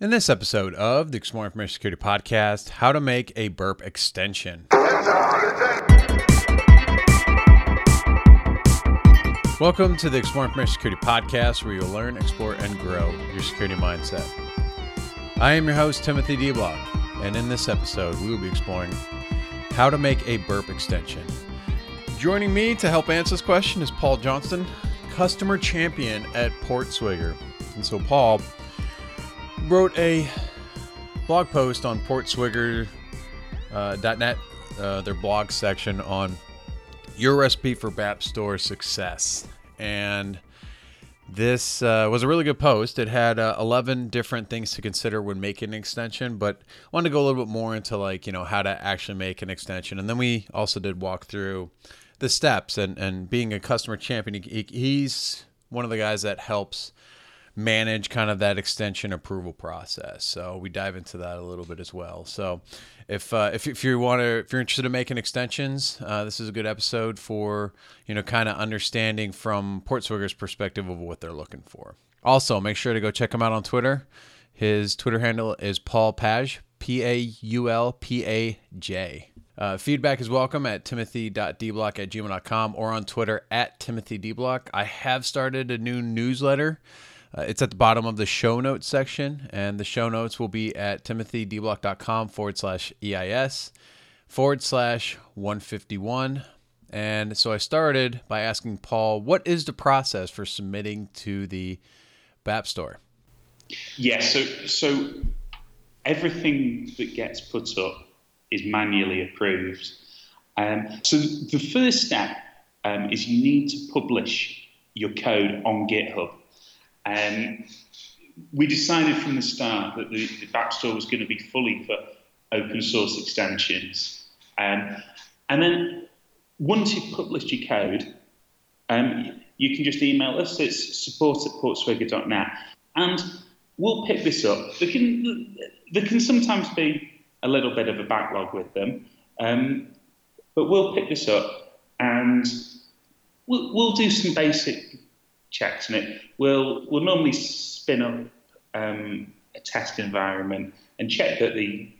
In this episode of the Explore Information Security Podcast, how to make a burp extension. Welcome to the Explore Information Security Podcast, where you'll learn, explore, and grow your security mindset. I am your host, Timothy De Block, and in this episode, we will be exploring how to make a burp extension. Joining me to help answer this question is Paul Johnston, customer champion at PortSwigger. And so, Paul, wrote a blog post on portswigger.net, uh, uh, their blog section on your recipe for BApp store success. And this uh, was a really good post. It had uh, 11 different things to consider when making an extension, but I wanted to go a little bit more into like, you know, how to actually make an extension. And then we also did walk through the steps and, and being a customer champion. He, he's one of the guys that helps manage kind of that extension approval process. So we dive into that a little bit as well. So if uh, if, if you want to if you're interested in making extensions, uh, this is a good episode for you know kind of understanding from PortSwigger's perspective of what they're looking for. Also, make sure to go check him out on Twitter. His Twitter handle is Paul Paj, P A U L P A J. Uh, feedback is welcome at timothy.deblock at gmail.com or on Twitter at timothydeblock. I have started a new newsletter uh, it's at the bottom of the show notes section, and the show notes will be at timothydeblock.com forward slash EIS forward slash 151. And so I started by asking Paul, what is the process for submitting to the BApp store? Yeah, so so everything that gets put up is manually approved. Um, so the first step um, is you need to publish your code on GitHub. Um, we decided from the start that the, the BApp store was going to be fully for open source extensions. Um, and then once you've published your code, um, you can just email us. It's support at portswigger.net. And we'll pick this up. There can, there can sometimes be a little bit of a backlog with them, um, but we'll pick this up and we'll, we'll do some basic checks, and it will we'll normally spin up um, a test environment and check that the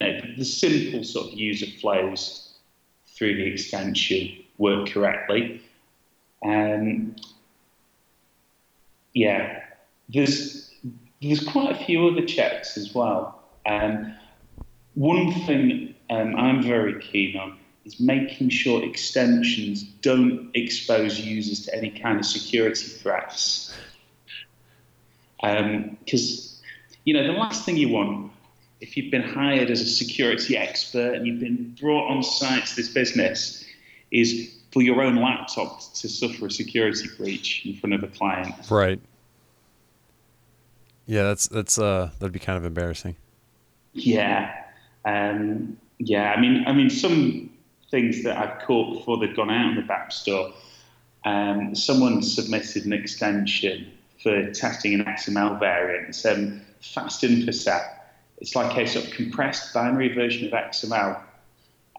you know, the simple sort of user flows through the extension work correctly. Um, yeah, there's there's quite a few other checks as well. Um, one thing um, I'm very keen on is making sure extensions don't expose users to any kind of security threats. Because, um, you know, the last thing you want, if you've been hired as a security expert and you've been brought on site to this business, is for your own laptop to suffer a security breach in front of a client. Right. Yeah, that's that's uh that'd be kind of embarrassing. Yeah. Um, yeah, I mean, I mean, some things that I've caught before they've gone out in the BApp store. Um, someone submitted an extension for testing an XML variant. It's um, Fast Infoset. It's like a sort of compressed binary version of XML.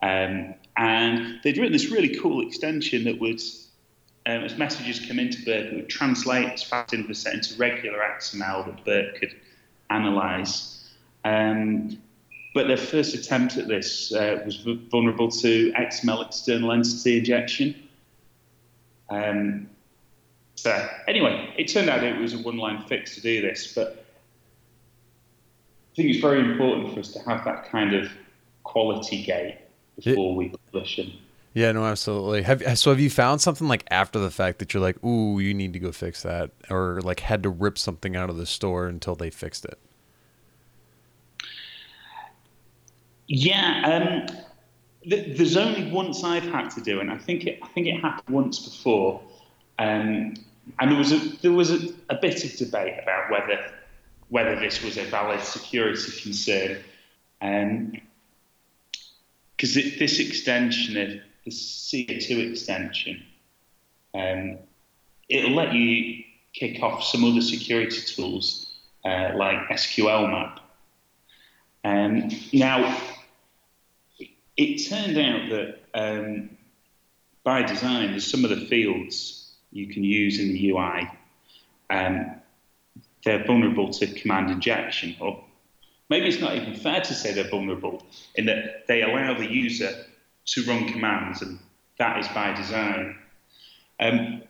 Um, and they'd written this really cool extension that would, um, as messages come into Burp, it would translate as fast into regular XML that Burp could analyze. Um, but their first attempt at this uh, was vulnerable to XML external entity injection. Um, so anyway, it turned out it was a one-line fix to do this, but I think it's very important for us to have that kind of quality gate before it, we publish them. Yeah, no, absolutely. Have so have you found something like after the fact that you're like, ooh, you need to go fix that, or like had to rip something out of the store until they fixed it? Yeah, um, th- there's only once I've had to do it. I think it, I think it happened once before, um, and there was a there was a, a, bit of debate about whether whether this was a valid security concern, because um, this extension, the CO2 extension, um, it'll let you kick off some other security tools uh, like SQL map. Um, now, it turned out that um, by design, there's some of the fields you can use in the UI. Um, they're vulnerable to command injection, or maybe it's not even fair to say they're vulnerable in that they allow the user to run commands, and that is by design. Um,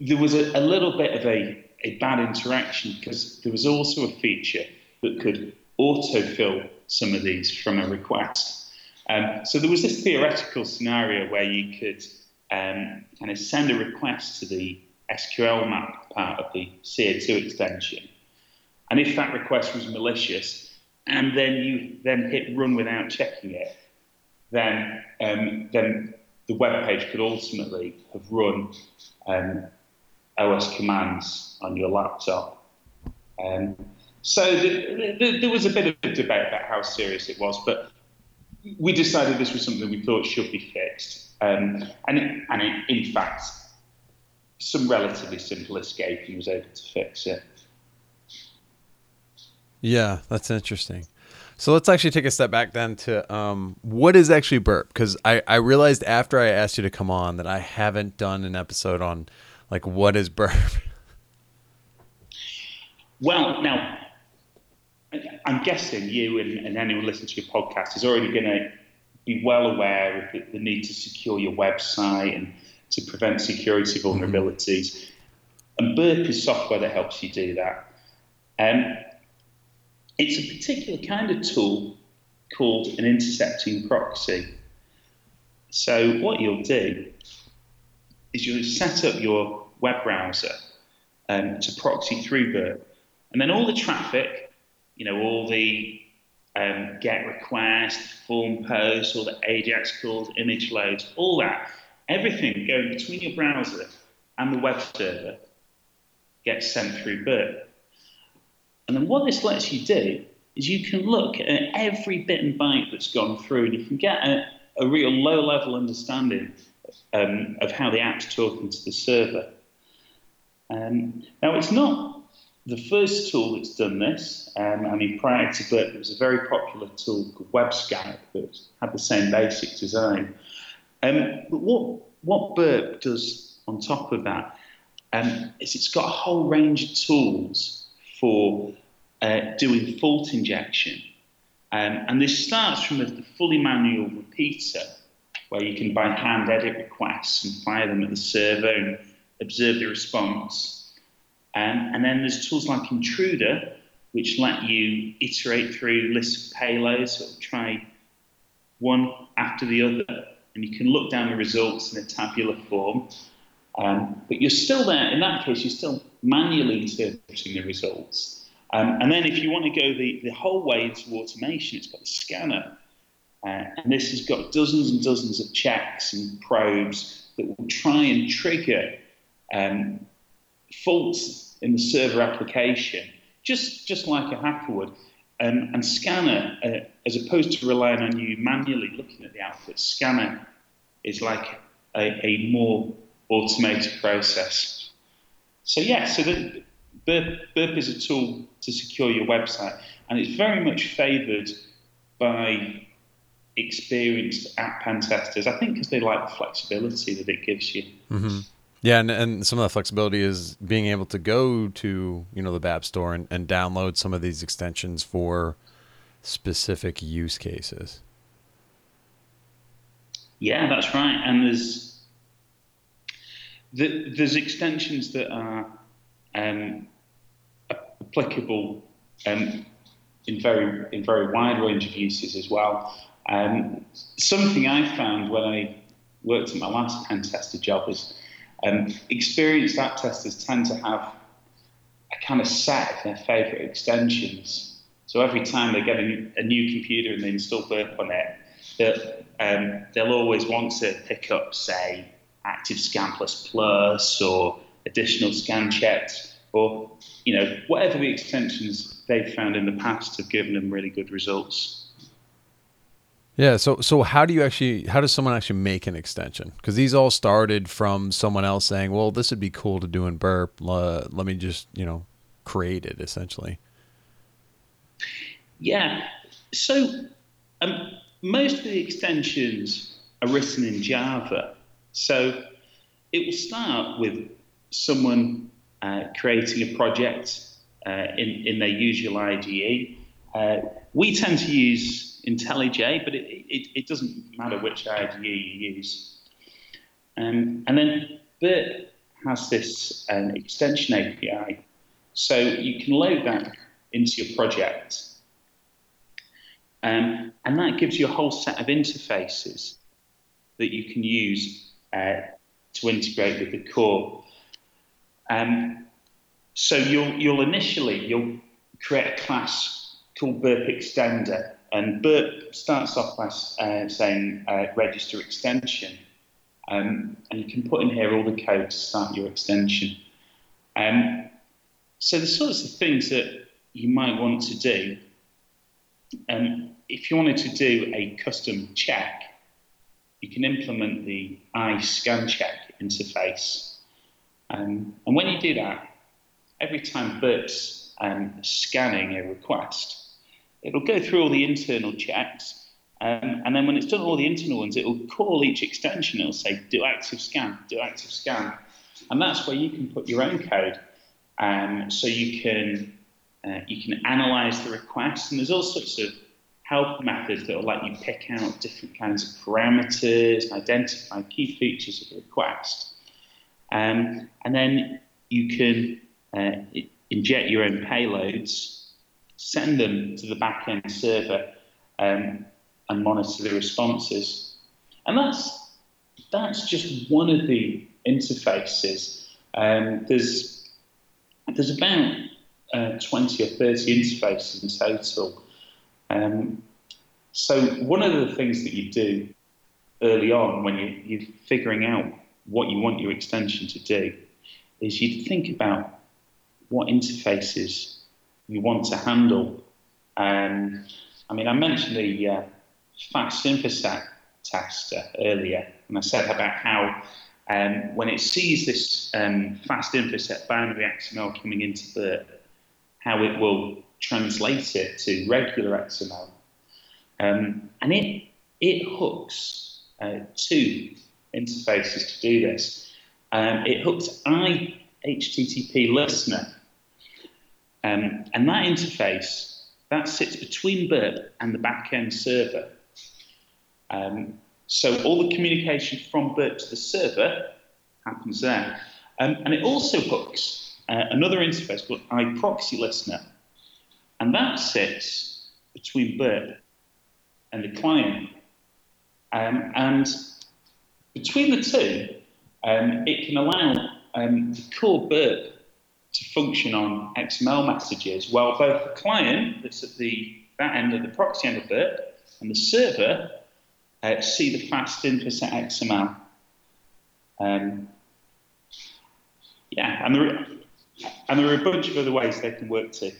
there was a, a, little bit of a, a bad interaction because there was also a feature that could autofill some of these from a request. Um, so there was this theoretical scenario where you could um, kind of send a request to the SQL map part of the CO2 extension. And if that request was malicious, and then you then hit run without checking it, then um, then the web page could ultimately have run um, OS commands on your laptop. Um, so the, the, there was a bit of a debate about how serious it was, but we decided this was something we thought should be fixed. Um, and and it, in fact, some relatively simple escaping was able to fix it. Yeah, that's interesting. So let's actually take a step back then to um, what is actually burp? Because I, I realized after I asked you to come on that I haven't done an episode on like what is burp. Well, now I'm guessing you and, and anyone listening to your podcast is already going to be well aware of the, the, need to secure your website and to prevent security mm-hmm. vulnerabilities. Mm-hmm. And Burp is software that helps you do that. Um, it's a particular kind of tool called an intercepting proxy. So what you'll do is you'll set up your web browser um, to proxy through Burp, and then all the traffic, you know, all the um, GET requests, form posts, all the AJAX calls, image loads, all that, everything going between your browser and the web server gets sent through Burp. And then what this lets you do is you can look at every bit and byte that's gone through and you can get a, a real low level understanding um, of how the app's talking to the server. Um, now, it's not the first tool that's done this. Um, I mean, prior to Burp, there was a very popular tool called WebScarab that had the same basic design. Um, but what, what Burp does on top of that um, is it's got a whole range of tools for uh, doing fault injection. Um, and this starts from the fully manual repeater, where you can by hand edit requests and fire them at the server and observe the response. Um, and then there's tools like Intruder, which let you iterate through lists of payloads, so try one after the other, and you can look down the results in a tabular form. Um, but you're still there, in that case, you're still manually interpreting the results. Um, and then if you want to go the, the whole way into automation, it's got the scanner. Uh, and this has got dozens and dozens of checks and probes that will try and trigger um, faults in the server application, just, just like a hacker would. Um, and Scanner, uh, as opposed to relying on you manually looking at the output, Scanner is like a, a more automated process. So yeah, so the, Burp, Burp is a tool to secure your website, and it's very much favoured by experienced app pen testers. I think because they like the flexibility that it gives you. Mm-hmm. Yeah, and, and some of the flexibility is being able to go to you know the BApp store and, and download some of these extensions for specific use cases. Yeah, that's right. And there's the, there's extensions that are um, applicable um, in very in very wide range of uses as well. Um, something I found when I worked at my last pen tester job is um, experienced app testers tend to have a kind of set of their favourite extensions. So every time they get a new, a new computer and they install Burp on it, they'll, um, they'll always want to pick up, say, Active Scan Plus Plus or additional scan checks or you know whatever the extensions they've found in the past have given them really good results. Yeah. So so how do you actually how does someone actually make an extension? Because these all started from someone else saying, "Well, this would be cool to do in Burp. Uh, let me just you know create it." Essentially. Yeah. So um, most of the extensions are written in Java. So it will start with someone uh, creating a project uh, in, in their usual IDE. Uh, we tend to use IntelliJ, but it, it, it, doesn't matter which IDE you use. Um, and then Burp has this um, extension API, so you can load that into your project. Um, and that gives you a whole set of interfaces that you can use uh, to integrate with the core. Um, so you'll, you'll initially you'll create a class called Burp Extender, and Burp starts off by uh, saying uh, register extension, um, and you can put in here all the code to start your extension. Um, so the sorts of things that you might want to do, um, if you wanted to do a custom check, you can implement the iScanCheck interface. Um, and when you do that, every time Burp's um, scanning a request, it'll go through all the internal checks. Um, and then when it's done all the internal ones, it'll call each extension. It'll say, do active scan, do active scan. And that's where you can put your own code. Um, so you can, uh, you can analyze the request. And there's all sorts of help methods that will let you pick out different kinds of parameters, identify key features of the request. Um, and then you can uh, inject your own payloads, send them to the backend server, um, and monitor the responses. And that's that's just one of the interfaces. Um, there's there's about uh, 20 or 30 interfaces in total um, so one of the things that you do early on when you, you're figuring out what you want your extension to do is you think about what interfaces you want to handle. Um, I mean, I mentioned the uh, Fast Infoset tester earlier, and I said about how um, when it sees this um, Fast Infoset boundary XML coming into Burp, how it will translate it to regular XML. Um, and it, it hooks uh, two interfaces to do this. Um, it hooks iHTTP listener, um, and that interface that sits between Burp and the backend server. Um, so all the communication from Burp to the server happens there, um, and it also hooks uh, another interface called iProxy listener, and that sits between Burp and the client. Um, and between the two, um, it can allow um, the core Burp to function on XML messages, while both the client that's at the that end of the proxy end of it and the server uh, see the Fast Infoset XML. Um, yeah, and there, and there are a bunch of other ways they can work too.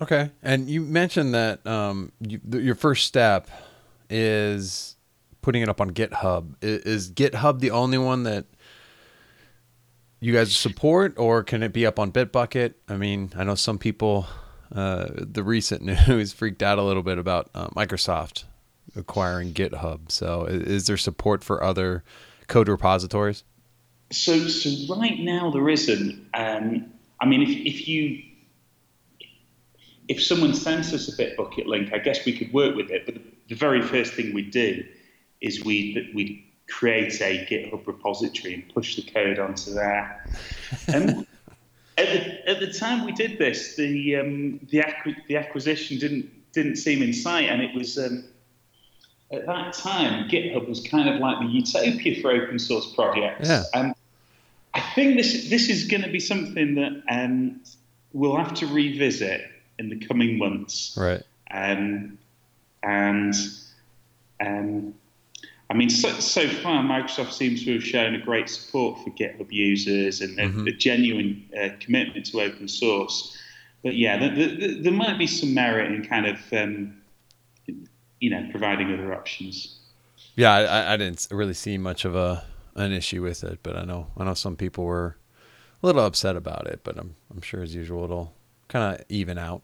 Okay, and you mentioned that um, you, your first step is putting it up on GitHub. Is, is, GitHub the only one that you guys support, or can it be up on Bitbucket? I mean, I know some people. Uh, the recent news freaked out a little bit about uh, Microsoft acquiring GitHub. So, is, is there support for other code repositories? So, so right now there isn't. Um, I mean, if, if you if someone sends us a Bitbucket link, I guess we could work with it. But the, the very first thing we do is we we create a GitHub repository and push the code onto there. Um, at, the, at the time we did this, the um, the, acqu- the acquisition didn't didn't seem in sight, and it was. Um, at that time, GitHub was kind of like the utopia for open source projects. Yeah. And I think this this is going to be something that um, we'll have to revisit in the coming months. Right. Um, and um, I mean, so, so, far, Microsoft seems to have shown a great support for GitHub users and a, mm-hmm. a genuine uh, commitment to open source. But yeah, the, the, the, there might be some merit in kind of, um, you know, providing other options. Yeah, I, I, didn't really see much of a an issue with it, but I know I know some people were a little upset about it. But I'm I'm sure as usual it'll kind of even out.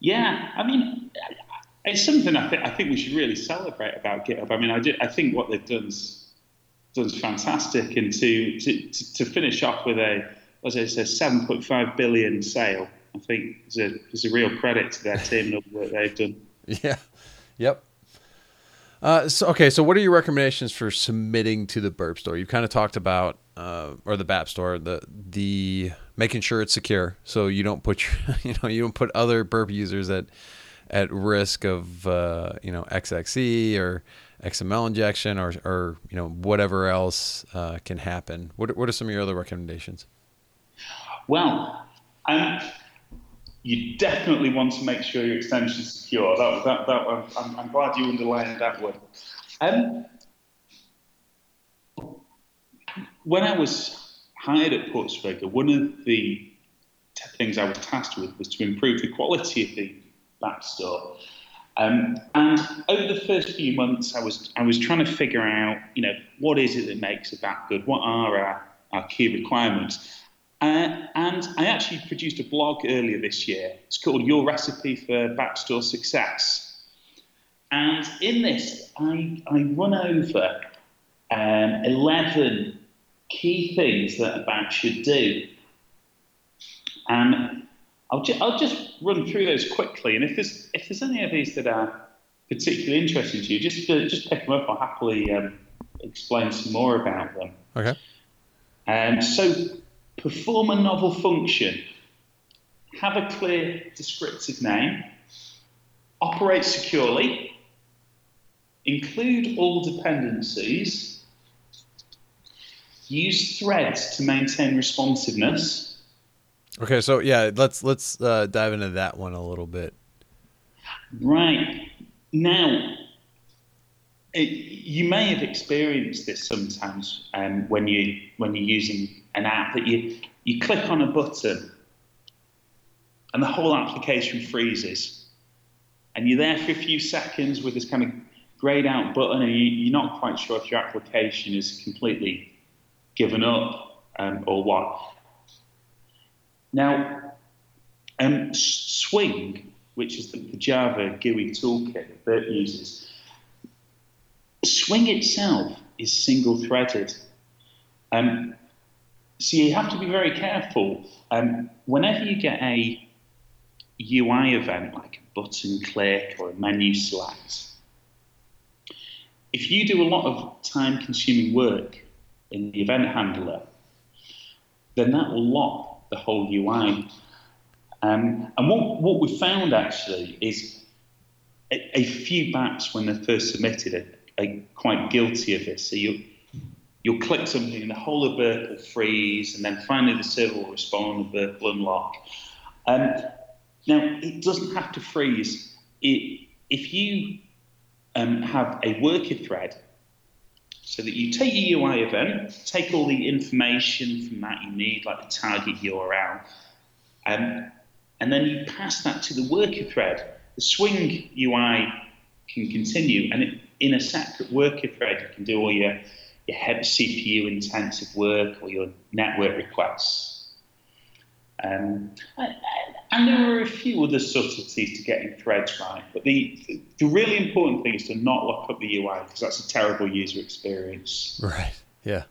Yeah, I mean, it's something I think I think we should really celebrate about GitHub. I mean, I, I think what they've done is fantastic, and to, to to finish off with a was it, it's a 7.5 billion sale. I think is a, it's a real credit to their team and the work they've done. Yeah. Yep. Uh, so okay, so what are your recommendations for submitting to the burp store? You've kind of talked about, uh, or the BApp store, the the making sure it's secure, so you don't put your, you know you don't put other burp users at at risk of uh, you know XXE or XML injection or or you know whatever else uh, can happen. What what are some of your other recommendations? Well, um, you definitely want to make sure your extension is secure. That, that, that, I'm, I'm glad you underlined that one. Um, when I was hired at PortSwigger, one of the things I was tasked with was to improve the quality of the BApp store. Um, and over the first few months, I was I was trying to figure out, you know, what is it that makes a BApp good? What are our, our key requirements? Uh, and I actually produced a blog earlier this year. It's called Your Recipe for BApp Store Success. And in this, I, I run over um, 11 key things that a BApp should do. And I'll, ju- I'll just run through those quickly. And if there's, if there's any of these that are particularly interesting to you, just, uh, just pick them up. I'll happily um, explain some more about them. Okay. Um, so, perform a novel function, have a clear descriptive name, operate securely, include all dependencies, use threads to maintain responsiveness. Okay, so yeah, let's let's uh, dive into that one a little bit. Right now, it, you may have experienced this sometimes um, when you when you're using an app that you you click on a button and the whole application freezes, and you're there for a few seconds with this kind of grayed out button, and you, are not quite sure if your application is completely given up um, or what. Now, um, Swing, which is the, Java GUI toolkit that uses, Swing itself is single threaded. Um, so you have to be very careful. Um, whenever you get a UI event like a button click or a menu select, if you do a lot of time consuming work in the event handler, then that will lock the whole UI. Um, and what, what we found actually is a, a few BApps when they're first submitted are, are quite guilty of this. So you you'll click something and the whole of burp will freeze, and then finally the server will respond and the burp will unlock. Um, now, it doesn't have to freeze. It, if you um, have a worker thread, so that you take your UI event, take all the information from that you need, like the target URL, um, and then you pass that to the worker thread, the Swing UI can continue, and it, in a separate worker thread, you can do all your your CPU intensive work or your network requests. Um, and there are a few other subtleties to getting threads right, but the the really important thing is to not lock up the UI because that's a terrible user experience. Right. Yeah.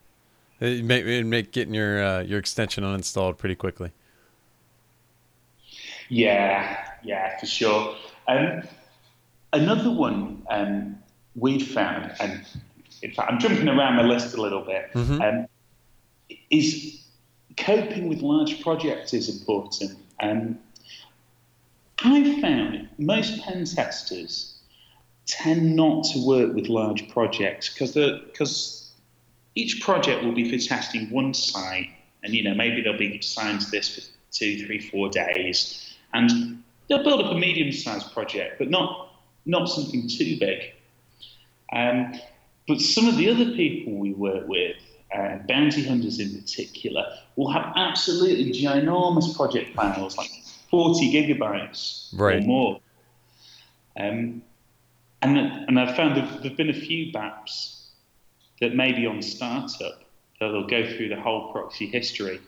It make, it make getting your uh, your extension uninstalled pretty quickly. Yeah, yeah, for sure. Um, another one um, we found, and in fact, I'm jumping around my list a little bit, mm-hmm. um, is coping with large projects is important. Um, I've found most pen testers tend not to work with large projects because because each project will be for testing one site, and you know maybe they'll be assigned to this for two, three, four days, and they'll build up a medium-sized project, but not not something too big. Um, but some of the other people we work with, uh, bounty hunters in particular, will have absolutely ginormous project files, like 40 gigabytes right. or more. Um, and, and I've found that there have been a few BApps that maybe on startup, they'll go through the whole proxy history,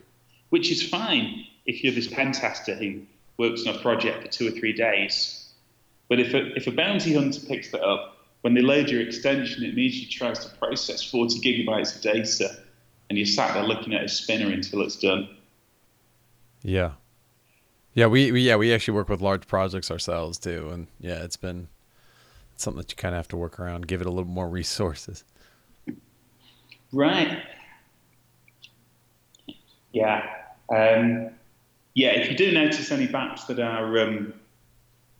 which is fine if you're this pen tester who works on a project for two or three days. But if a, if a bounty hunter picks that up, when they load your extension, it immediately tries to process 40 gigabytes of data, and you're sat there looking at a spinner until it's done. Yeah. Yeah, we, we yeah we actually work with large projects ourselves too, and yeah, it's been something that you kind of have to work around, give it a little more resources. Right. Yeah. Um, yeah. If you do notice any BApps that are um,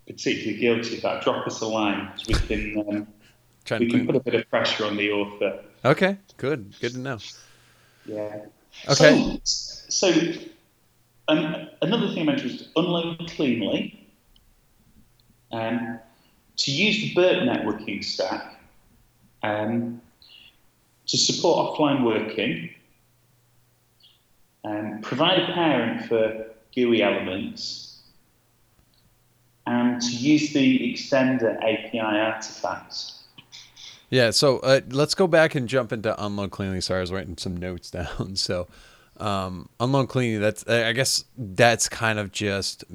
particularly guilty of that, drop us a line. We can um, we can put a bit of pressure on the author. Okay. Good. Good to know. Yeah. Okay. So, so um, another thing I mentioned was to unload cleanly. Um, to use the Burp networking stack um, to support offline working, um, provide a parent for GUI elements, and to use the extender API artifacts. Yeah, so uh, let's go back and jump into unload cleanly. Sorry, I was writing some notes down. So, um, unload cleanly. That's I guess that's kind of just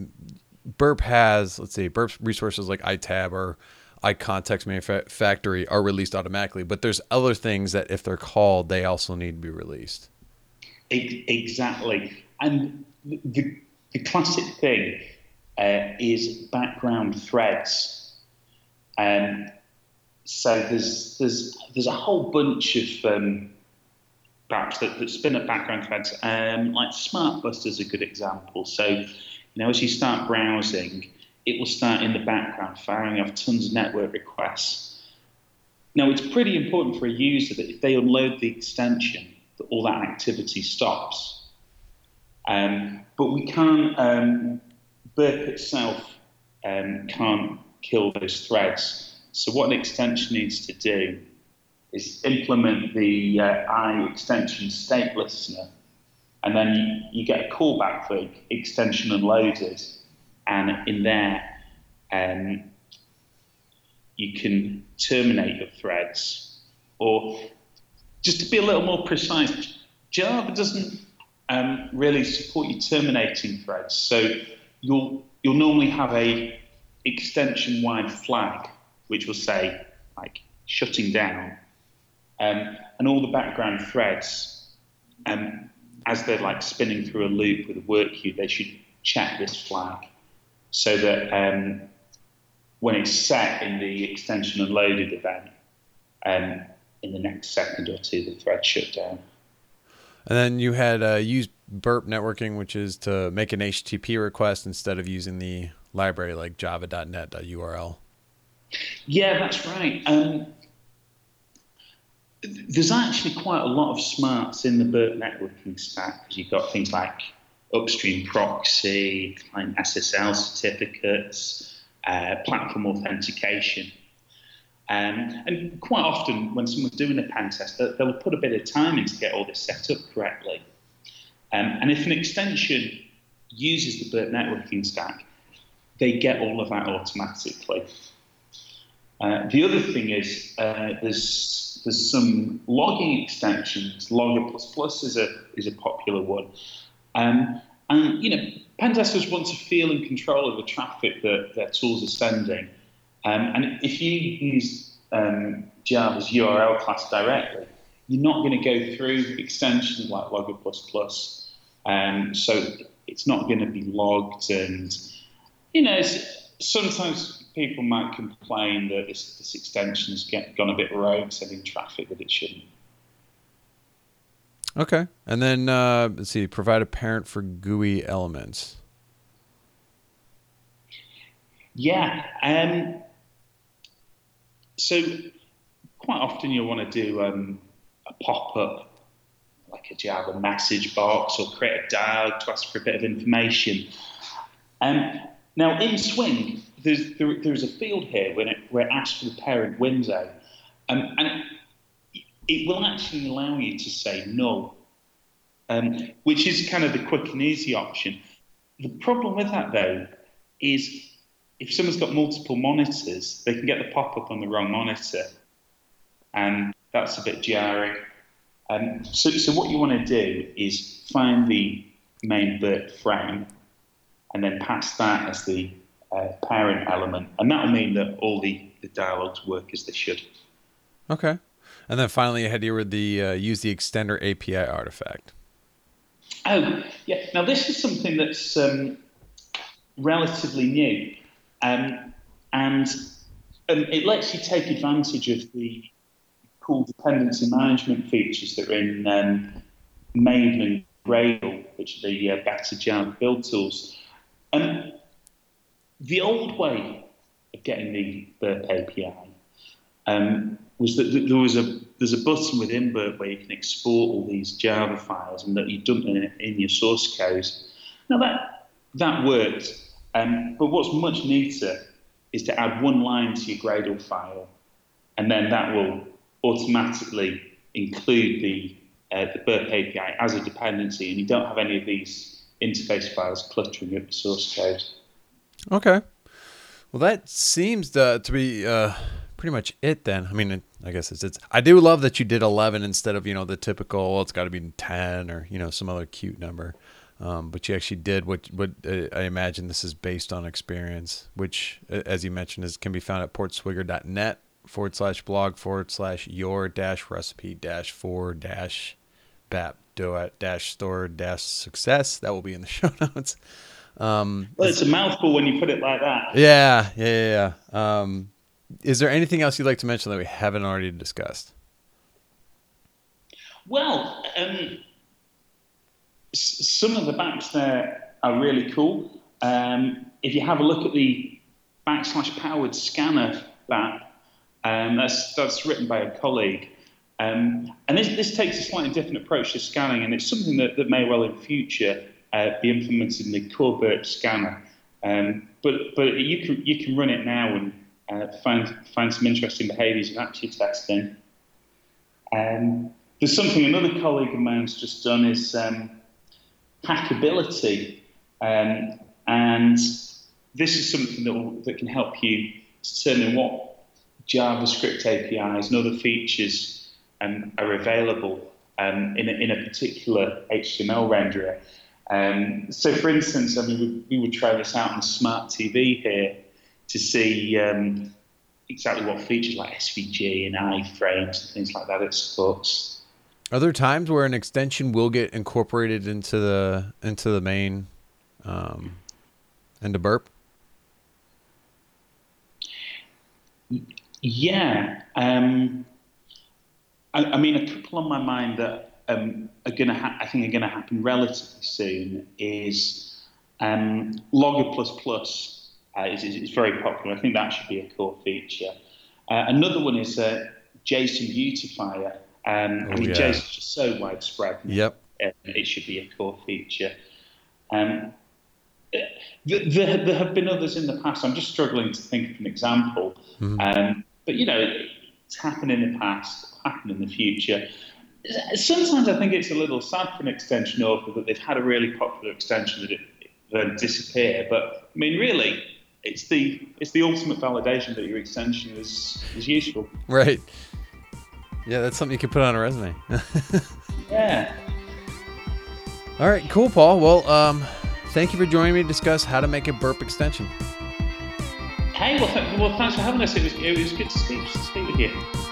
Burp has, let's see, Burp resources like iTab or IContextMenuFactory are released automatically, but there's other things that if they're called, they also need to be released. Exactly. And the, the classic thing uh, is background threads. Um, so there's there's there's a whole bunch of um, that, that spin up background threads. Um, like SmartBus is a good example. So you know, as you start browsing, it will start in the background firing off tons of network requests. Now, it's pretty important for a user that if they unload the extension, that all that activity stops. Um, but we can't, um, Burp itself um, can't kill those threads. So, what an extension needs to do is implement the uh, I extension state listener and then you, you get a callback for extension unloaded, and in there, um, you can terminate your threads. Or just to be a little more precise, Java doesn't um, really support you terminating threads. So you'll you'll normally have a extension wide flag which will say like shutting down, um, and all the background threads um, as they're like spinning through a loop with a work queue, they should check this flag so that um, when it's set in the extension unloaded event, um, in the next second or two, the thread shut down. And then you had uh, used burp networking, which is to make an HTTP request instead of using the library like java.net.url. Yeah, that's right. Um, there's actually quite a lot of smarts in the Burp networking stack because you've got things like upstream proxy, client SSL certificates, uh, platform authentication. Um, and quite often, when someone's doing a pen test, they'll put a bit of time in to get all this set up correctly. Um, and if an extension uses the Burp networking stack, they get all of that automatically. Uh, the other thing is uh, there's there's some logging extensions. Logger plus plus is a is a popular one, um, and you know pen testers want to feel in control of the traffic that their tools are sending. Um, and if you use um, Java's URL class directly, you're not going to go through extensions like Logger plus plus. Um, so it's not going to be logged, and you know sometimes people might complain that this, this extension's get, gone a bit rogue, sending traffic that it shouldn't. Okay, and then uh, let's see, provide a parent for GUI elements. Yeah, um, so quite often you'll want to do um, a pop up like a Java message box or create a dialog to ask for a bit of information. Um, now in Swing, there's, there, there's a field here when it, where it asks for the parent window, um, and it, it, will actually allow you to say no, um, which is kind of the quick and easy option. The problem with that, though, is if someone's got multiple monitors, they can get the pop up on the wrong monitor, and that's a bit jarring. Um, so, so what you want to do is find the main Burp frame, and then pass that as the uh, parent element, and that'll mean that all the, the dialogues work as they should. Okay, and then finally, I had here with the uh, use the extender API artifact. Oh, yeah. Now, this is something that's um, relatively new, um, and um, it lets you take advantage of the cool dependency management features that are in um, Maven Gradle, which are the uh, better Java build tools. The old way of getting the Burp API um, was that there was a there's a button within Burp where you can export all these Java files and that you dump them in, in your source code. Now that that worked, um, but what's much neater is to add one line to your Gradle file, and then that will automatically include the uh, the Burp API as a dependency, and you don't have any of these interface files cluttering up the source code. Okay. Well, that seems to, to be uh, pretty much it then. I mean, I guess it's, it's. I do love that you did 11 instead of you know the typical. Well, it's got to be 10 or you know some other cute number. Um, but you actually did what what uh, I imagine this is based on experience, which, as you mentioned, is can be found at portswigger.net forward slash blog forward slash your dash recipe dash for dash bap doat dash store dash success. That will be in the show notes. Um, well, it's a mouthful when you put it like that. Yeah, yeah, yeah. Um, is there anything else you'd like to mention that we haven't already discussed? Well, um, s- some of the BApps there are really cool. Um, if you have a look at the backslash powered scanner BApp, um, that's that's written by a colleague. Um, and this, this takes a slightly different approach to scanning, and it's something that, that may well in future uh, be implemented in the core scanner. Um, but but you can you can run it now and uh, find find some interesting behaviours in actually testing. Um, there's something another colleague of mine's just done is um, hackability, um, and this is something that, will, that can help you determine what JavaScript APIs and other features um, are available um, in, a, in a particular HTML renderer. Um, so, for instance, I mean, we, we, would try this out on smart TV here to see um, exactly what features like SVG and iframes and things like that it supports. Are there times where an extension will get incorporated into the into the main um, into Burp? Yeah, um, I, I, mean, a couple on my mind that um, are going to ha- I think are going to happen relatively soon is um, Logger plus plus uh, is, is, is, very popular. I think that should be a core feature. Uh, another one is uh, JSON beautifier. Um, oh, I mean, yeah. JSON is just so widespread. Yep. it should be a core feature. Um, there, there, have been others in the past. I'm just struggling to think of an example. Mm-hmm. Um, but, you know, it's happened in the past, will happen in the future. Sometimes I think it's a little sad for an extension author that they've had a really popular extension that it then disappear. But I mean, really, it's the it's the ultimate validation that your extension is is useful. Right. Yeah, that's something you can put on a resume. yeah. All right, cool, Paul. Well, um, thank you for joining me to discuss how to make a burp extension. Well, th- well thanks for having us. It was, it was good to speak, to speak with you.